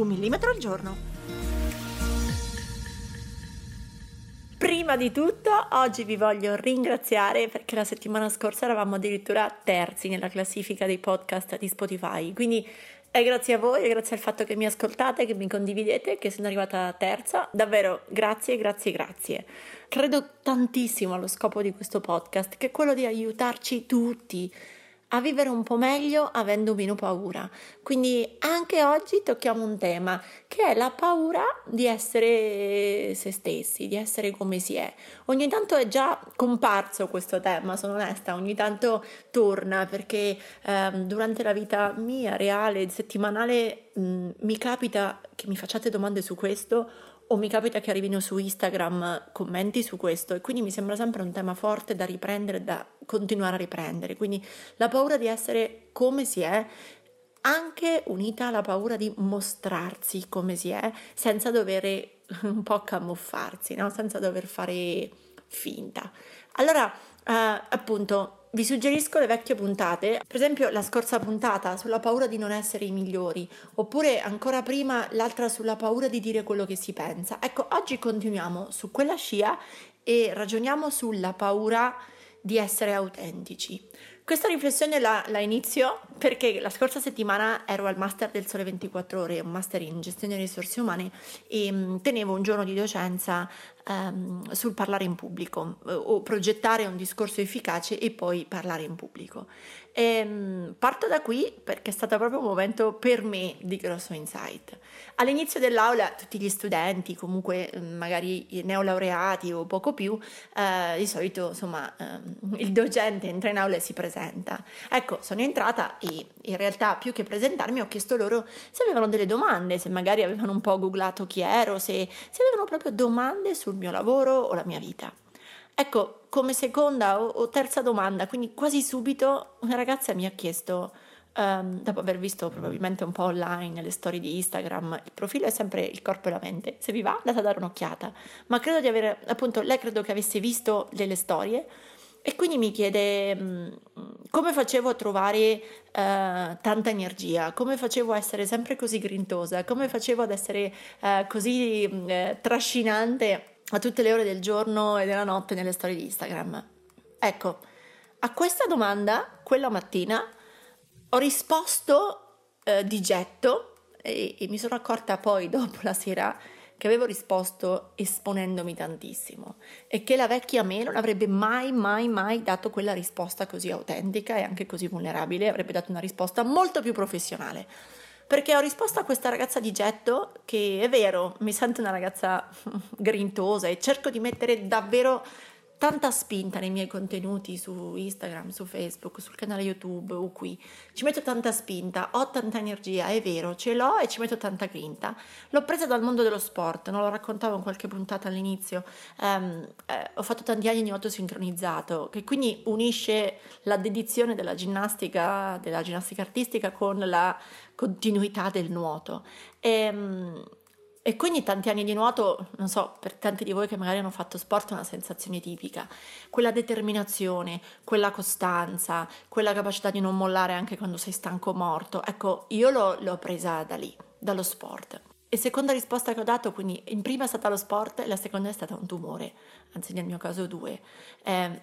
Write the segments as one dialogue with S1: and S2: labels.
S1: Un millimetro al giorno. Prima di tutto, oggi vi voglio ringraziare perché la settimana scorsa eravamo addirittura terzi nella classifica dei podcast di Spotify. Quindi è grazie a voi, è grazie al fatto che mi ascoltate, che mi condividete, che sono arrivata terza. Davvero grazie, grazie, grazie. Credo tantissimo allo scopo di questo podcast, che è quello di aiutarci tutti a vivere un po' meglio avendo meno paura. Quindi anche oggi tocchiamo un tema che è la paura di essere se stessi, di essere come si è. Ogni tanto è già comparso questo tema, sono onesta, ogni tanto torna perché eh, durante la vita mia reale, settimanale, mh, mi capita che mi facciate domande su questo o mi capita che arrivino su Instagram commenti su questo e quindi mi sembra sempre un tema forte da riprendere, da continuare a riprendere. Quindi la paura di essere come si è, anche unita alla paura di mostrarsi come si è, senza dover un po' camuffarsi, no? senza dover fare finta. Allora, eh, appunto, vi suggerisco le vecchie puntate, per esempio la scorsa puntata sulla paura di non essere i migliori, oppure ancora prima l'altra sulla paura di dire quello che si pensa. Ecco, oggi continuiamo su quella scia e ragioniamo sulla paura di essere autentici. Questa riflessione la, la, inizio perché la scorsa settimana ero al Master del Sole 24 Ore, un Master in gestione delle risorse umane e tenevo un giorno di docenza um, sul parlare in pubblico uh, o progettare un discorso efficace e poi parlare in pubblico. E, um, parto da qui perché è stato proprio un momento per me di grosso insight. All'inizio dell'aula tutti gli studenti, comunque magari i neolaureati o poco più, uh, di solito insomma il docente entra in aula e si presenta presenta. Ecco, sono entrata e in realtà più che presentarmi ho chiesto loro se avevano delle domande, se magari avevano un po' googlato chi ero, se, se avevano proprio domande sul mio lavoro o la mia vita. Ecco, come seconda o, terza domanda, quindi quasi subito una ragazza mi ha chiesto Um, dopo aver visto probabilmente un po' online le storie di Instagram, il profilo è sempre il corpo e la mente. Se vi va, andate a dare un'occhiata. Ma credo di avere, appunto, lei credo che avesse visto delle storie e quindi mi chiede mm, come facevo a trovare uh, tanta energia, come facevo a essere sempre così grintosa, come facevo ad essere uh, così uh, trascinante a tutte le ore del giorno e della notte nelle storie di Instagram. Ecco, a questa domanda, quella mattina, ho risposto di getto e, e mi sono accorta poi dopo la sera che avevo risposto esponendomi tantissimo e che la vecchia me non avrebbe mai, mai, mai dato quella risposta così autentica e anche così vulnerabile, avrebbe dato una risposta molto più professionale. Perché ho risposto a questa ragazza di getto che è vero, mi sento una ragazza grintosa e cerco di mettere davvero tanta spinta nei miei contenuti su Instagram, su Facebook, sul canale YouTube o qui. Ci metto tanta spinta, ho tanta energia, è vero, ce l'ho e ci metto tanta grinta. L'ho presa dal mondo dello sport, non lo raccontavo in qualche puntata all'inizio. Um, eh, ho fatto tanti anni di nuoto sincronizzato, che quindi unisce la dedizione della ginnastica, della ginnastica artistica con la continuità del nuoto. E, um, e quindi tanti anni di nuoto, non so, per tanti di voi che magari hanno fatto sport è una sensazione tipica, quella determinazione, quella costanza, quella capacità di non mollare anche quando sei stanco o morto. Ecco, io l'ho, l'ho presa da lì, dallo sport. E seconda risposta che ho dato, quindi in prima è stata lo sport la seconda è stata un tumore, anzi nel mio caso due. Eh,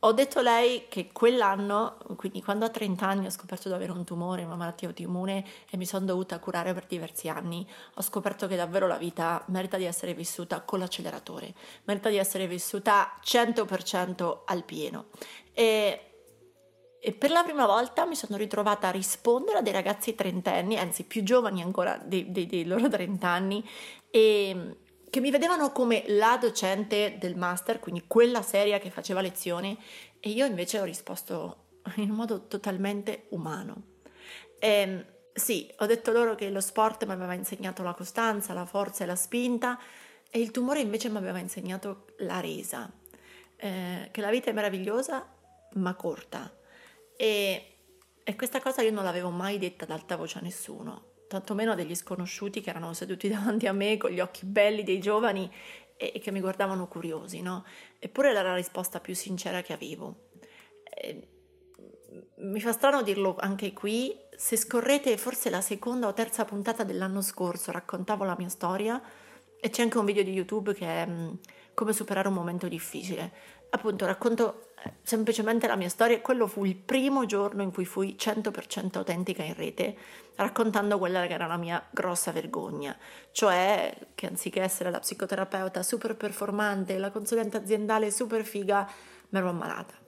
S1: ho detto a lei che quell'anno, quindi quando a 30 anni ho scoperto di avere un tumore, una malattia autoimmune e mi sono dovuta curare per diversi anni, ho scoperto che davvero la vita merita di essere vissuta con l'acceleratore, merita di essere vissuta 100% al pieno. E, e per la prima volta mi sono ritrovata a rispondere a dei ragazzi trentenni, anzi più giovani ancora dei, dei, dei loro 30 anni, e che mi vedevano come la docente del master, quindi quella seria che faceva lezione, e io invece ho risposto in un modo totalmente umano. E, ehm, sì, ho detto loro che lo sport mi aveva insegnato la costanza, la forza e la spinta e il tumore invece mi aveva insegnato la resa, eh, che la vita è meravigliosa ma corta. E, e questa cosa io non l'avevo mai detta ad alta voce a nessuno, tantomeno a degli sconosciuti che erano seduti davanti a me con gli occhi belli dei giovani e, e che mi guardavano curiosi, no? Eppure era la risposta più sincera che avevo. E, mi fa strano dirlo anche qui, se scorrete forse la seconda o terza puntata dell'anno scorso raccontavo la mia storia e c'è anche un video di YouTube che è mm, come superare un momento difficile. Appunto racconto eh, semplicemente la mia storia, quello fu il primo giorno in cui fui 100% autentica in rete, raccontando quella che era la mia grossa vergogna, cioè che anziché essere la psicoterapeuta super performante, la consulente aziendale super figa, mi ero ammalata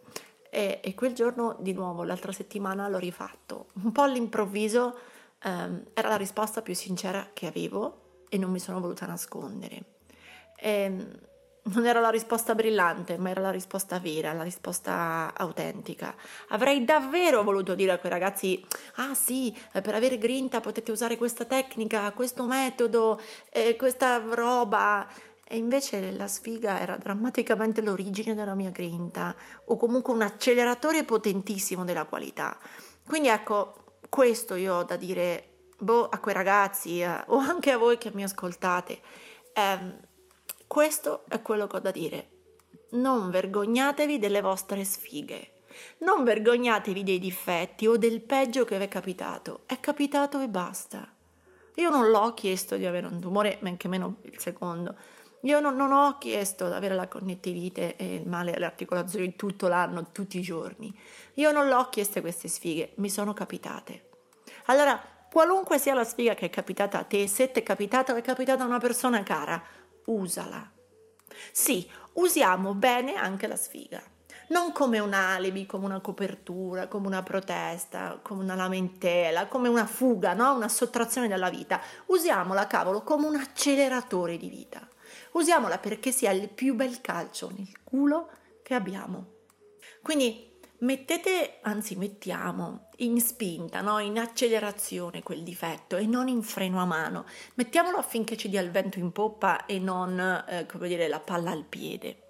S1: e, e, quel giorno di nuovo, l'altra settimana, l'ho rifatto. Un po' all'improvviso ehm, era la risposta più sincera che avevo e non mi sono voluta nascondere. E, ehm, non era la risposta brillante, ma era la risposta vera, la risposta autentica. Avrei davvero voluto dire a quei ragazzi: Ah, sì, eh, per avere grinta potete usare questa tecnica, questo metodo, eh, questa roba. E invece la sfiga era drammaticamente l'origine della mia grinta, o comunque un acceleratore potentissimo della qualità. Quindi ecco, questo io ho da dire boh, a quei ragazzi eh, o anche a voi che mi ascoltate. Eh, questo è quello che ho da dire. Non vergognatevi delle vostre sfighe. Non vergognatevi dei difetti o del peggio che vi è capitato. È capitato e basta. Io non l'ho chiesto di avere un tumore, men che meno il secondo io non, non, ho chiesto di avere la connettivite e il male alle articolazioni tutto l'anno, tutti i giorni. Io non l'ho chieste queste sfighe, mi sono capitate. Allora, qualunque sia la sfiga che è capitata a te, se ti è capitata è capitata a una persona cara, usala. Sì, usiamo bene anche la sfiga. Non come un alibi, come una copertura, come una protesta, come una lamentela, come una fuga, no? una sottrazione dalla vita. Usiamola, cavolo, come un acceleratore di vita. Usiamola perché sia il più bel calcio nel culo che abbiamo. Quindi mettete, anzi mettiamo in spinta, no? in accelerazione quel difetto e non in freno a mano. Mettiamolo affinché ci dia il vento in poppa e non, eh, come dire, la palla al piede.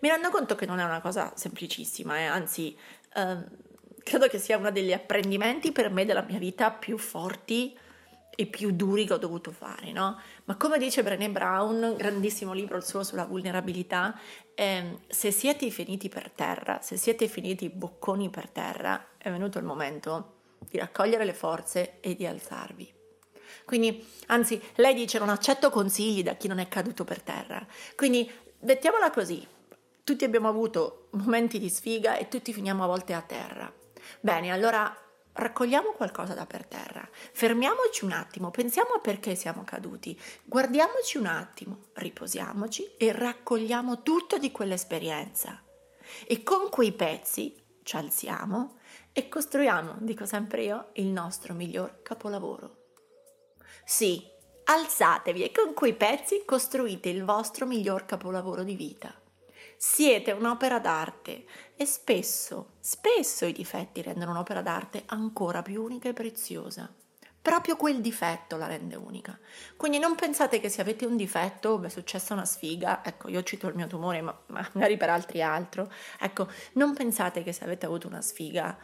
S1: Mi rendo conto che non è una cosa semplicissima, eh? anzi, eh, credo che sia uno degli apprendimenti per me della mia vita più forti e più duri che ho dovuto fare, no? Ma come dice Brené Brown, grandissimo libro il suo sulla vulnerabilità, eh, se siete finiti per terra, se siete finiti bocconi per terra, è venuto il momento di raccogliere le forze e di alzarvi. Quindi, anzi, lei dice non accetto consigli da chi non è caduto per terra. Quindi, mettiamola così, tutti abbiamo avuto momenti di sfiga e tutti finiamo a volte a terra. Bene, allora raccogliamo qualcosa da per terra, fermiamoci un attimo, pensiamo a perché siamo caduti, guardiamoci un attimo, riposiamoci e raccogliamo tutto di quell'esperienza. E con quei pezzi ci alziamo e costruiamo, dico sempre io, il nostro miglior capolavoro. Sì, alzatevi e con quei pezzi costruite il vostro miglior capolavoro di vita. Siete un'opera d'arte e spesso, spesso i difetti rendono un'opera d'arte ancora più unica e preziosa. Proprio quel difetto la rende unica. Quindi non pensate che se avete un difetto, vi è successa una sfiga, ecco, io cito il mio tumore, ma magari per altri altro. Ecco, non pensate che se avete avuto una sfiga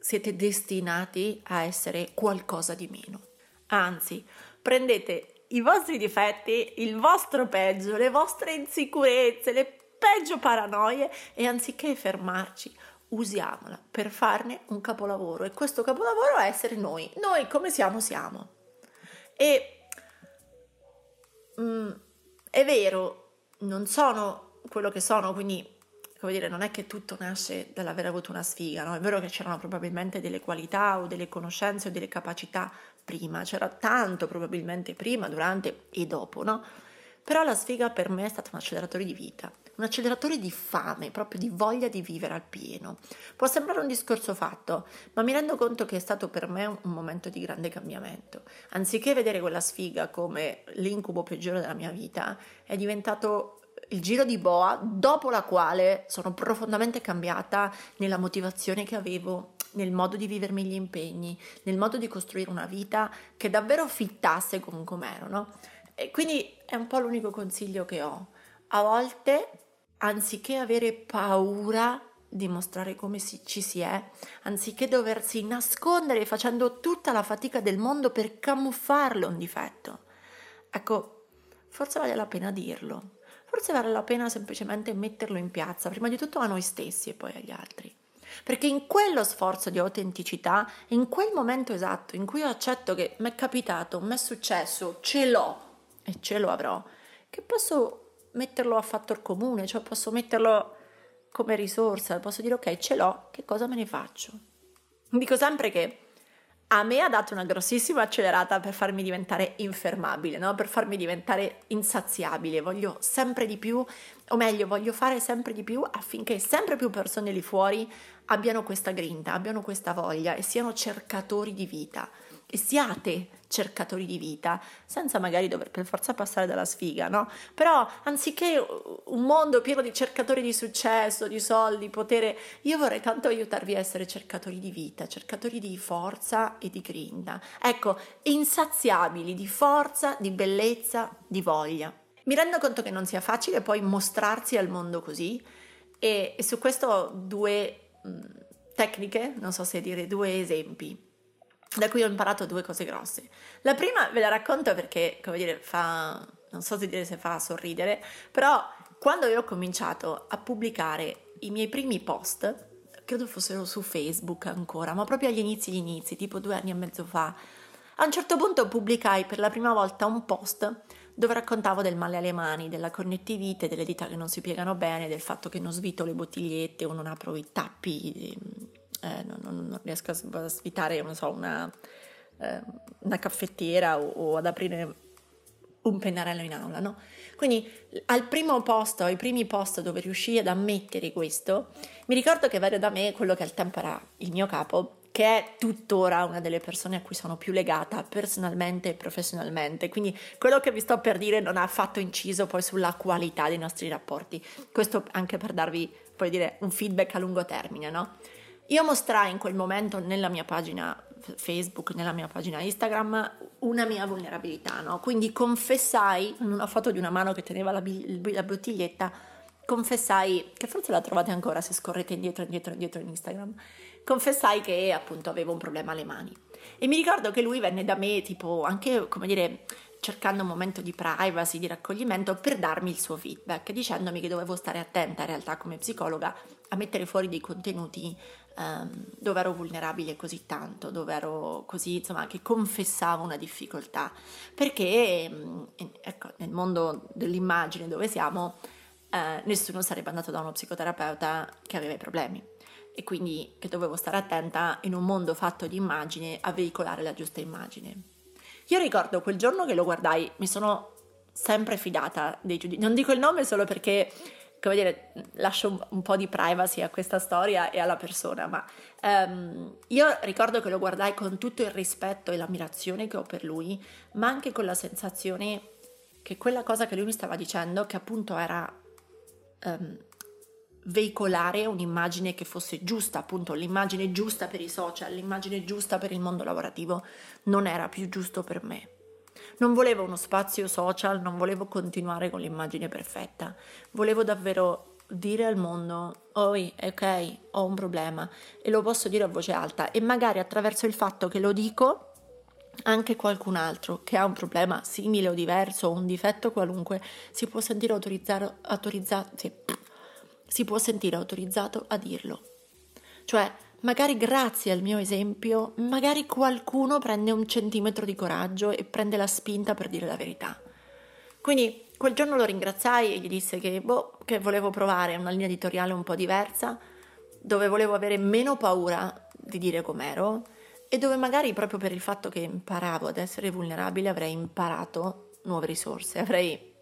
S1: siete destinati a essere qualcosa di meno. Anzi, prendete i vostri difetti, il vostro peggio, le vostre insicurezze, le peggio paranoie e anziché fermarci usiamola per farne un capolavoro e questo capolavoro è essere noi, noi come siamo siamo. E mm, è vero, non sono quello che sono, quindi come dire, non è che tutto nasce dall'aver avuto una sfiga, no? È vero che c'erano probabilmente delle qualità o delle conoscenze o delle capacità prima, c'era tanto probabilmente prima, durante e dopo, no? Però la sfiga per me è stata un acceleratore di vita un acceleratore di fame, proprio di voglia di vivere al pieno. Può sembrare un discorso fatto, ma mi rendo conto che è stato per me un momento di grande cambiamento. Anziché vedere quella sfiga come l'incubo peggiore della mia vita, è diventato il giro di boa dopo la quale sono profondamente cambiata nella motivazione che avevo nel modo di vivermi gli impegni, nel modo di costruire una vita che davvero fittasse con com'ero, no? E quindi è un po' l'unico consiglio che ho. A volte, anziché avere paura di mostrare come si, ci si è, anziché doversi nascondere facendo tutta la fatica del mondo per camuffarlo un difetto, ecco, forse vale la pena dirlo. Forse vale la pena semplicemente metterlo in piazza, prima di tutto a noi stessi e poi agli altri. Perché in quello sforzo di autenticità, in quel momento esatto in cui io accetto che mi è capitato, mi è successo, ce l'ho e ce lo avrò, che posso metterlo a fattor comune, cioè posso metterlo come risorsa, posso dire ok, ce l'ho, che cosa me ne faccio? Dico sempre che a me ha dato una grossissima accelerata per farmi diventare infermabile, no? per farmi diventare insaziabile. Voglio sempre di più, o meglio, voglio fare sempre di più affinché sempre più persone lì fuori abbiano questa grinta, abbiano questa voglia e siano cercatori di vita e siate cercatori di vita, senza magari dover per forza passare dalla sfiga, no? Però anziché un mondo pieno di cercatori di successo, di soldi, potere, io vorrei tanto aiutarvi a essere cercatori di vita, cercatori di forza e di grinda. Ecco, insaziabili di forza, di bellezza, di voglia. Mi rendo conto che non sia facile poi mostrarsi al mondo così e, e su questo ho due mh, tecniche, non so se dire due esempi da cui ho imparato due cose grosse. La prima ve la racconto perché, come dire, fa, non so se dire se fa sorridere, però quando io ho cominciato a pubblicare i miei primi post, credo fossero su Facebook ancora, ma proprio agli inizi gli inizi, tipo due anni e mezzo fa, a un certo punto pubblicai per la prima volta un post dove raccontavo del male alle mani, della connettivite, delle dita che non si piegano bene, del fatto che non svito le bottigliette o non apro i tappi eh, non, non, riesco a svitare, non so, una, eh, una caffettiera o, o, ad aprire un pennarello in aula, no? Quindi al primo posto, ai primi post dove riuscii ad ammettere questo, mi ricordo che venne da me quello che al tempo era il mio capo, che è tuttora una delle persone a cui sono più legata personalmente e professionalmente. Quindi quello che vi sto per dire non ha affatto inciso poi sulla qualità dei nostri rapporti. Questo anche per darvi, poi dire, un feedback a lungo termine, no? Io mostrai in quel momento nella mia pagina Facebook, nella mia pagina Instagram, una mia vulnerabilità, no? Quindi confessai, in una foto di una mano che teneva la, la bottiglietta, confessai, che forse la trovate ancora se scorrete indietro, indietro, indietro in Instagram, confessai che appunto avevo un problema alle mani. E mi ricordo che lui venne da me, tipo, anche, come dire, cercando un momento di privacy, di raccoglimento, per darmi il suo feedback, dicendomi che dovevo stare attenta in realtà come psicologa a mettere fuori dei contenuti um, dove ero vulnerabile così tanto, dove ero così, insomma, che confessavo una difficoltà, perché um, ecco, nel mondo dell'immagine dove siamo, uh, nessuno sarebbe andato da uno psicoterapeuta che aveva i problemi. E quindi che dovevo stare attenta in un mondo fatto di immagine a veicolare la giusta immagine. Io ricordo quel giorno che lo guardai, mi sono sempre fidata dei giudizi, non dico il nome solo perché come dire, lascio un, po' di privacy a questa storia e alla persona, ma um, io ricordo che lo guardai con tutto il rispetto e l'ammirazione che ho per lui, ma anche con la sensazione che quella cosa che lui mi stava dicendo, che appunto era um, veicolare un'immagine che fosse giusta, appunto l'immagine giusta per i social, l'immagine giusta per il mondo lavorativo, non era più giusto per me. Non volevo uno spazio social, non volevo continuare con l'immagine perfetta, volevo davvero dire al mondo, oi, ok, ho un problema. E lo posso dire a voce alta. E magari attraverso il fatto che lo dico anche qualcun altro che ha un problema simile o diverso o un difetto qualunque si può sentire autorizzato, autorizzato sì, si può sentire autorizzato a dirlo. Cioè, magari grazie al mio esempio, magari qualcuno prende un centimetro di coraggio e prende la spinta per dire la verità. Quindi quel giorno lo ringraziai e gli disse che, boh, che volevo provare una linea editoriale un po' diversa, dove volevo avere meno paura di dire com'ero e dove magari proprio per il fatto che imparavo ad essere vulnerabile avrei imparato nuove risorse, avrei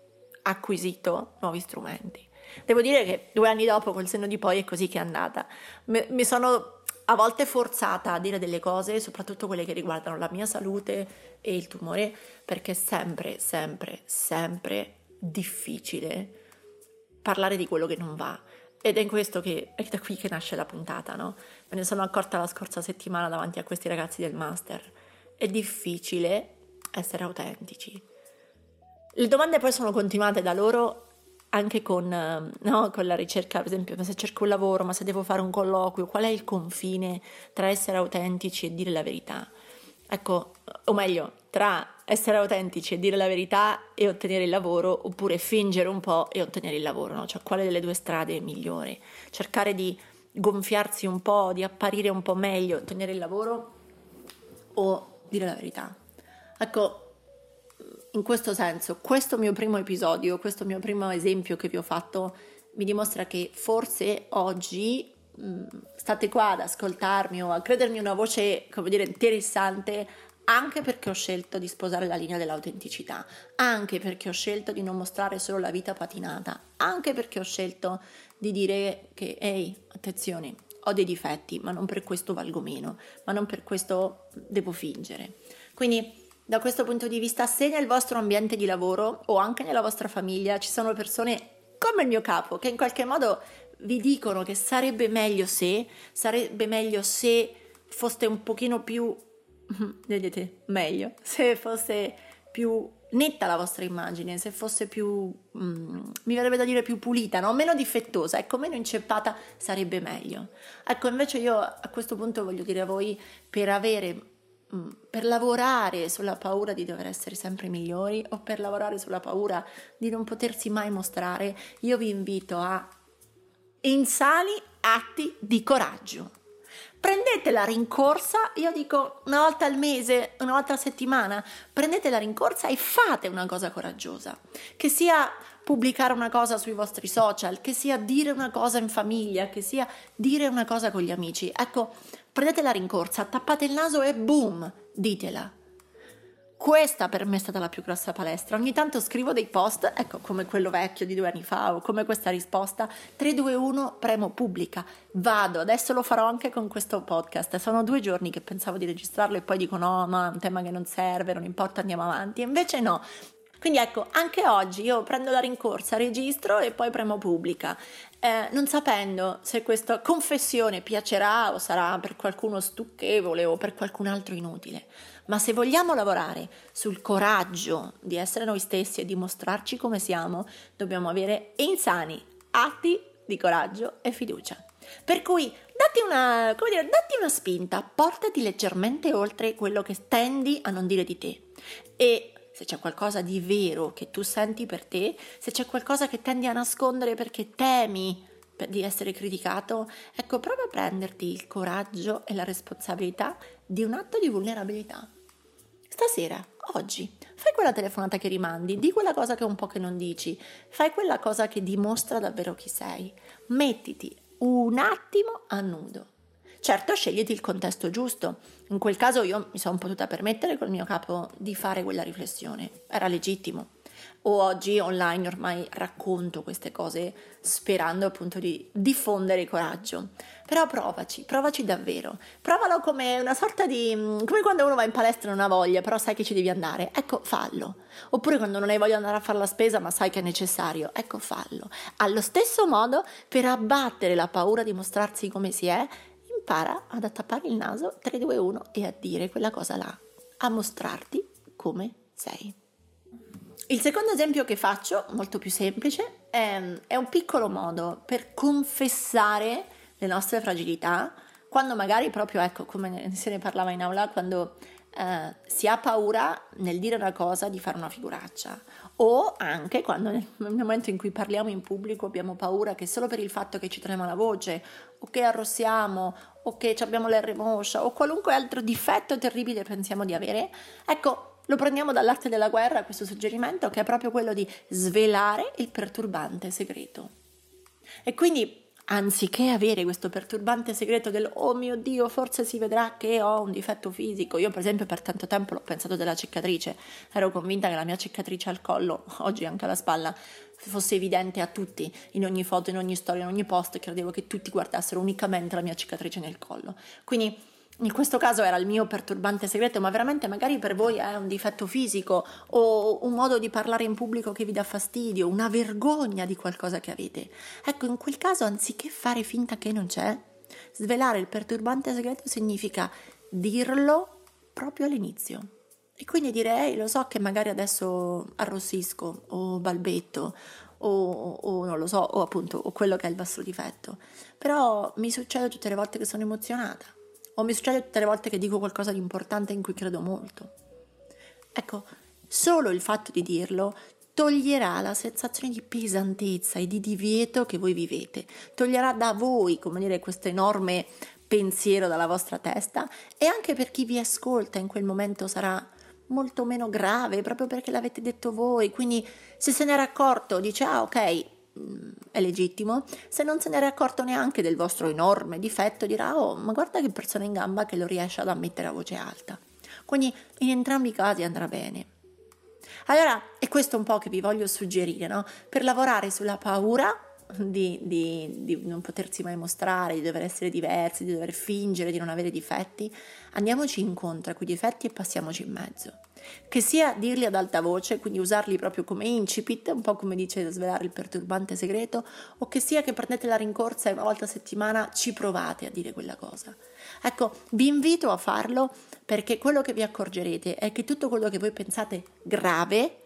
S1: acquisito nuovi strumenti. Devo dire che due anni dopo, col senno di poi, è così che è andata. Mi sono a volte forzata a dire delle cose, soprattutto quelle che riguardano la mia salute e il tumore, perché è sempre, sempre, sempre difficile parlare di quello che non va. ed è in questo che è da qui che nasce la puntata, no? Me ne sono accorta la scorsa settimana davanti a questi ragazzi del master. È difficile essere autentici. Le domande poi sono continuate da loro anche con, no, con, la ricerca, per esempio, se cerco un lavoro, ma se devo fare un colloquio, qual è il confine tra essere autentici e dire la verità? Ecco, o meglio, tra essere autentici e dire la verità e ottenere il lavoro, oppure fingere un po' e ottenere il lavoro, no? Cioè, quale delle due strade è migliore? Cercare di gonfiarsi un po', di apparire un po' meglio, ottenere il lavoro o dire la verità? Ecco, in questo senso, questo mio primo episodio, questo mio primo esempio che vi ho fatto, mi dimostra che forse oggi mh, state qua ad ascoltarmi o a credermi una voce, come dire, interessante anche perché ho scelto di sposare la linea dell'autenticità, anche perché ho scelto di non mostrare solo la vita patinata, anche perché ho scelto di dire che, ehi, attenzione, ho dei difetti, ma non per questo valgo meno, ma non per questo devo fingere. Quindi da questo punto di vista, se nel vostro ambiente di lavoro o anche nella vostra famiglia ci sono persone come il mio capo che in qualche modo vi dicono che sarebbe meglio se, sarebbe meglio se foste un pochino più, vedete, meglio, se fosse più netta la vostra immagine, se fosse più, mm, mi verrebbe da dire più pulita, no? meno difettosa, ecco, meno inceppata sarebbe meglio. Ecco, invece io a questo punto voglio dire a voi, per avere per lavorare sulla paura di dover essere sempre migliori o per lavorare sulla paura di non potersi mai mostrare, io vi invito a insani atti di coraggio. Prendete la rincorsa, io dico una volta al mese, una volta a settimana, prendete la rincorsa e fate una cosa coraggiosa, che sia pubblicare una cosa sui vostri social, che sia dire una cosa in famiglia, che sia dire una cosa con gli amici. Ecco, prendete la rincorsa, tappate il naso e boom, ditela. Questa per me è stata la più grossa palestra. Ogni tanto scrivo dei post, ecco come quello vecchio di due anni fa o come questa risposta 321 premo pubblica. Vado, adesso lo farò anche con questo podcast. Sono due giorni che pensavo di registrarlo e poi dico no, ma è un tema che non serve, non importa, andiamo avanti. Invece no, quindi ecco, anche oggi io prendo la rincorsa, registro e poi premo pubblica, eh, non sapendo se questa confessione piacerà o sarà per qualcuno stucchevole o per qualcun altro inutile. Ma se vogliamo lavorare sul coraggio di essere noi stessi e di mostrarci come siamo, dobbiamo avere insani atti di coraggio e fiducia. Per cui datti una, dire, datti una spinta, portati leggermente oltre quello che tendi a non dire di te e se c'è qualcosa di vero che tu senti per te, se c'è qualcosa che tendi a nascondere perché temi di essere criticato, ecco, prova a prenderti il coraggio e la responsabilità di un atto di vulnerabilità. Stasera, oggi, fai quella telefonata che rimandi, di quella cosa che un po' che non dici, fai quella cosa che dimostra davvero chi sei. Mettiti un attimo a nudo. Certo, sceglieti il contesto giusto. In quel caso io mi sono potuta permettere col mio capo di fare quella riflessione. Era legittimo. O oggi online ormai racconto queste cose sperando appunto di diffondere coraggio. Però provaci, provaci davvero. Provalo come una sorta di... come quando uno va in palestra e non ha voglia, però sai che ci devi andare. Ecco, fallo. Oppure quando non hai voglia di andare a fare la spesa ma sai che è necessario. Ecco, fallo. Allo stesso modo, per abbattere la paura di mostrarsi come si è, impara ad attappare il naso 3, 2, 1 e a dire quella cosa là, a mostrarti come sei. Il secondo esempio che faccio, molto più semplice, è, è un piccolo modo per confessare le nostre fragilità, quando magari proprio, ecco, come se ne parlava in aula, quando eh, si ha paura nel dire una cosa di fare una figuraccia o anche quando nel momento in cui parliamo in pubblico abbiamo paura che solo per il fatto che ci trema la voce o che arrossiamo o che abbiamo l'R moscia o qualunque altro difetto terribile pensiamo di avere, ecco, lo prendiamo dall'arte della guerra questo suggerimento che è proprio quello di svelare il perturbante segreto. E quindi anziché avere questo perturbante segreto del oh mio dio, forse si vedrà che ho un difetto fisico. Io, per esempio, per tanto tempo l'ho pensato della cicatrice, ero convinta che la mia cicatrice al collo, oggi anche alla spalla, fosse evidente a tutti, in ogni foto, in ogni storia, in ogni post, credevo che tutti guardassero unicamente la mia cicatrice nel collo. Quindi in questo caso era il mio perturbante segreto, ma veramente magari per voi è un difetto fisico o un modo di parlare in pubblico che vi dà fastidio, una vergogna di qualcosa che avete. Ecco, in quel caso, anziché fare finta che non c'è, svelare il perturbante segreto significa dirlo proprio all'inizio. E quindi dire, ehi, lo so che magari adesso arrossisco o balbetto o, o, non lo so, o appunto o quello che è il vostro difetto, però mi succede tutte le volte che sono emozionata o mi succede tutte le volte che dico qualcosa di importante in cui credo molto. Ecco, solo il fatto di dirlo toglierà la sensazione di pesantezza e di divieto che voi vivete, toglierà da voi, come dire, questo enorme pensiero dalla vostra testa e anche per chi vi ascolta in quel momento sarà molto meno grave proprio perché l'avete detto voi, quindi se se n'era accorto dice ah ok è legittimo, se non se n'era accorto neanche del vostro enorme difetto dirà oh ma guarda che persona in gamba che lo riesce ad ammettere a voce alta. Quindi in entrambi i casi andrà bene. Allora è questo un po' che vi voglio suggerire, no? Per lavorare sulla paura di, di, di, non potersi mai mostrare, di dover essere diversi, di dover fingere di non avere difetti, andiamoci incontro a quei difetti e passiamoci in mezzo. Che sia dirli ad alta voce, quindi usarli proprio come incipit, un po' come dice svelare il perturbante segreto, o che sia che prendete la rincorsa e una volta a settimana ci provate a dire quella cosa. Ecco, vi invito a farlo perché quello che vi accorgerete è che tutto quello che voi pensate grave,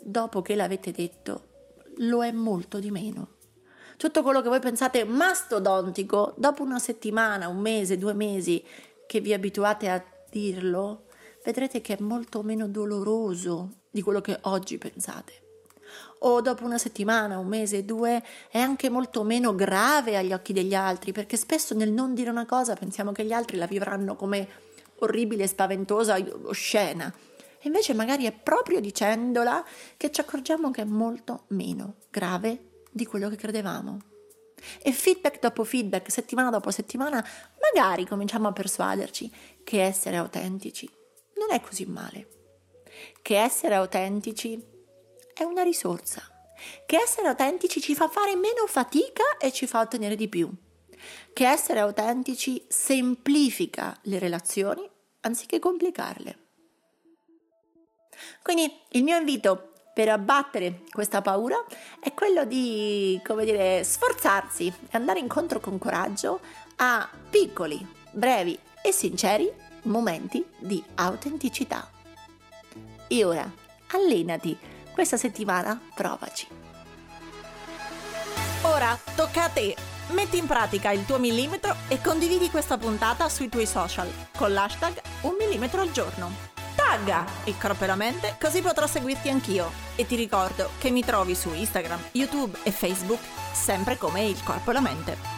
S1: dopo che l'avete detto, lo è molto di meno tutto quello che voi pensate mastodontico, dopo una settimana, un mese, due mesi che vi abituate a dirlo, vedrete che è molto meno doloroso di quello che oggi pensate. O dopo una settimana, un mese, due, è anche molto meno grave agli occhi degli altri, perché spesso nel non dire una cosa pensiamo che gli altri la vivranno come orribile, spaventosa, oscena. E invece magari è proprio dicendola che ci accorgiamo che è molto meno grave di quello che credevamo. E feedback dopo feedback, settimana dopo settimana, magari cominciamo a persuaderci che essere autentici non è così male, che essere autentici è una risorsa, che essere autentici ci fa fare meno fatica e ci fa ottenere di più, che essere autentici semplifica le relazioni anziché complicarle. Quindi il mio invito per abbattere questa paura è quello di, come dire, sforzarsi e andare incontro con coraggio a piccoli, brevi e sinceri momenti di autenticità. E ora, allenati. Questa settimana provaci.
S2: Ora tocca a te. Metti in pratica il tuo millimetro e condividi questa puntata sui tuoi social con l'hashtag un millimetro al giorno tagga il corpo e la mente così potrò seguirti anch'io. E ti ricordo che mi trovi su Instagram, YouTube e Facebook sempre come il corpo e la mente.